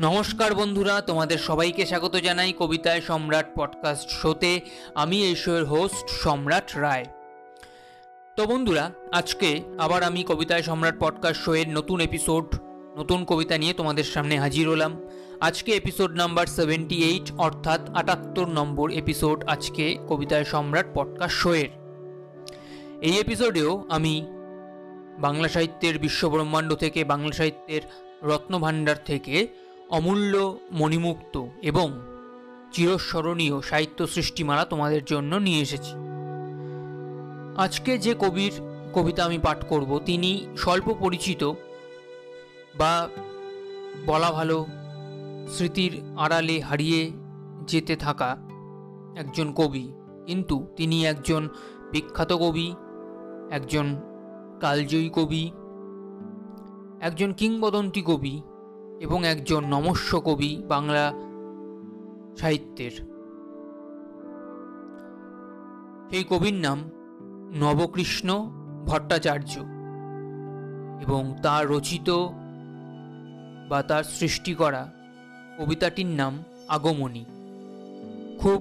নমস্কার বন্ধুরা, তোমাদের সবাইকে স্বাগত জানাই কবিতায় সম্রাট পডকাস্ট শোতে আমি এই শোয়ের হোস্ট সম্রাট রায়। তো বন্ধুরা, আজকে আবার আমি কবিতায় সম্রাট পডকাস্ট শোয়ের নতুন এপিসোড নতুন কবিতা নিয়ে তোমাদের সামনে হাজির হলাম। আজকে এপিসোড নাম্বার সেভেন্টি এইট অর্থাৎ আটাত্তর নম্বর এপিসোড আজকে কবিতায় সম্রাট পডকাস্ট শোয়ের এই এপিসোডেও আমি বাংলা সাহিত্যের বিশ্বব্রহ্মাণ্ড থেকে, বাংলা সাহিত্যের রত্নভাণ্ডার থেকে অমূল্য, মণিমুক্ত এবং চিরস্মরণীয় সাহিত্য সৃষ্টিমালা তোমাদের জন্য নিয়ে এসেছি। আজকে যে কবির কবিতা আমি পাঠ করব, তিনি স্বল্প পরিচিত বা বলা ভালো স্মৃতির আড়ালে হারিয়ে যেতে থাকা একজন কবি, কিন্তু তিনি একজন বিখ্যাত কবি, একজন কালজয়ী কবি, একজন কিংবদন্তি কবি এবং একজন নমস্য কবি বাংলা সাহিত্যের। সেই কবির নাম নবকৃষ্ণ ভট্টাচার্য এবং তার রচিত বা তার সৃষ্টি করা কবিতাটির নাম আগমনী। খুব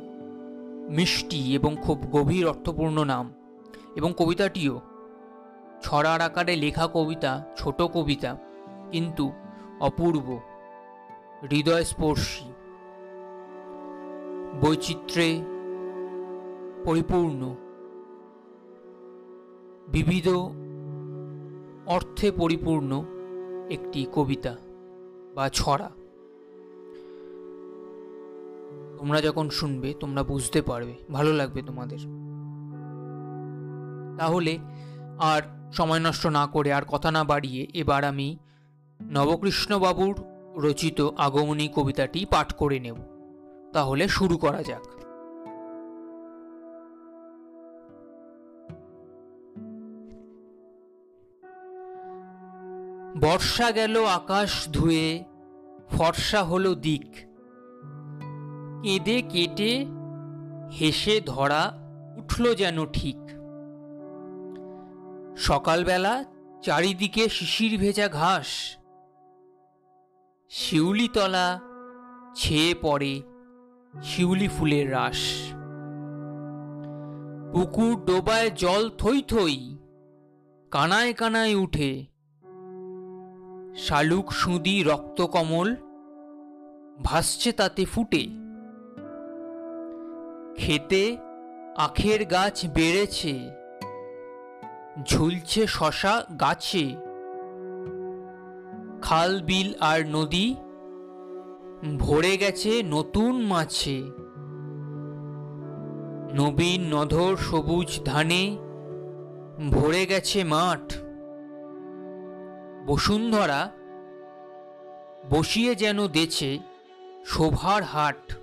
মিষ্টি এবং খুব গভীর অর্থপূর্ণ নাম এবং কবিতাটিও ছড়ার আকারে লেখা কবিতা ছোট কবিতা, কিন্তু অপূর্ব, হৃদয়স্পর্শী, বৈচিত্র্যে পরিপূর্ণ, বিবিধ অর্থে পরিপূর্ণ একটি কবিতা বা ছড়া। তোমরা যখন শুনবে, তোমরা বুঝতে পারবে, ভালো লাগবে তোমাদের। তাহলে আর সময় নষ্ট না করে আর কথা না বাড়িয়ে এবার আমি নবকৃষ্ণবাবুর রচিত আগমনী কবিতাটি পাঠ করে নেব। তাহলে শুরু করা যাক। বর্ষা গেল আকাশ ধুয়ে, ফর্সা হলো দিক। কেঁদে কেটে, হেসে ধরা উঠল যেন ঠিক। সকালবেলা চারিদিকে শিশির ভেজা ঘাস শিউলিতলা ছেয়ে পড়ে শিউলি ফুলের রাস। পুকুর ডোবায় জল থই থই, কানায় কানায় উঠে। শালুক সুঁদি রক্তকমল ভাসছে তাতে ফুটে। খেতে আখের গাছ বেড়েছে, ঝুলছে শশা গাছে। খাল, বিল আর নদী ভরে গেছে নতুন মাছে। নবীন নধর সবুজ ধানে ভরে গেছে মাঠ। বসুন্ধরা বসিয়ে যেন দেছে শোভার হাট।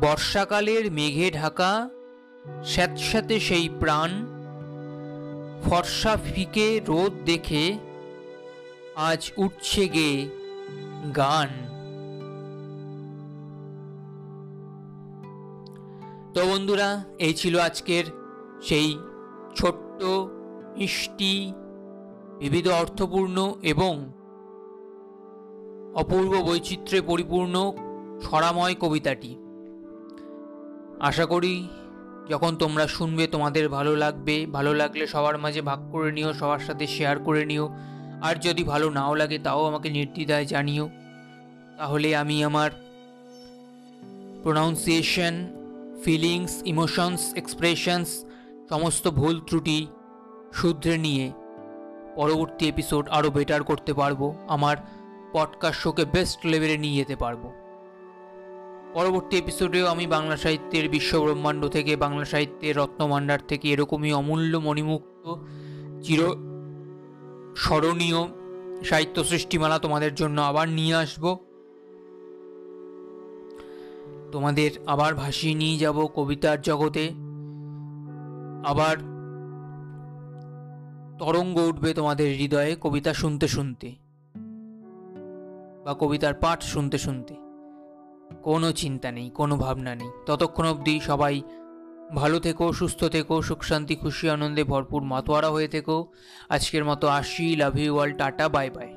বর্ষাকালের মেঘে ঢাকা স্যাঁতস্যাঁতে সেই প্রাণ ফর্সা ফিকে রোদ দেখে আজ উঠছে গে গান। তো বন্ধুরা, এই ছিল আজকের সেই ছোট্ট, মিষ্টি, বিবিধ, অর্থপূর্ণ এবং অপূর্ব বৈচিত্র্যে পরিপূর্ণ ছড়াময় কবিতাটি। আশা করি যখন তোমরা শুনবে তোমাদের ভালো লাগবে, ভালো লাগলে সবার মাঝে ভাগ করে নিও, সবার সাথে শেয়ার করে নিও। আর যদি ভালো নাও লাগে তাও আমাকে নির্দ্বিধায় জানিও। তাহলে আমি আমার প্রোনাউন্সিয়েশন ফিলিংস ইমোশনস এক্সপ্রেশনস সমস্ত ভুল ত্রুটি শুধরে নিয়ে পরবর্তী এপিসোড আরও বেটার করতে পারব। আমার পডকাস্ট শোকে বেস্ট লেভেলে নিয়ে যেতে পারব। পরবর্তী এপিসোডেও আমি বাংলা সাহিত্যের বিশ্বব্রহ্মাণ্ড থেকে, বাংলা সাহিত্যের রত্নভাণ্ডার থেকে এরকমই অমূল্য মণিমুক্ত, চির স্মরণীয় সাহিত্য সৃষ্টিমালা তোমাদের জন্য আবার নিয়ে আসব। তোমাদের আবার ভাসিয়ে নিয়ে যাব কবিতার জগতে। আবার তরঙ্গ উঠবে তোমাদের হৃদয়ে কবিতা শুনতে শুনতে বা কবিতার পাঠ শুনতে শুনতে। কোনো চিন্তা নেই, কোনো ভাবনা নেই। ততক্ষণ অবধি সবাই ভালো থেকো, সুস্থ থেকো, সুখ, শান্তি, খুশি, আনন্দে ভরপুর মাতোয়ারা হয়ে থেকো। আজকের মতো আসি love you all tata bye bye